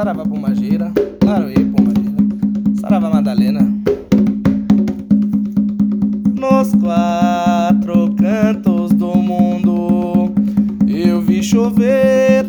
Saravá Pombageira, Laroê Pombageira, Saravá Madalena. Nos quatro cantos do mundo eu vi chover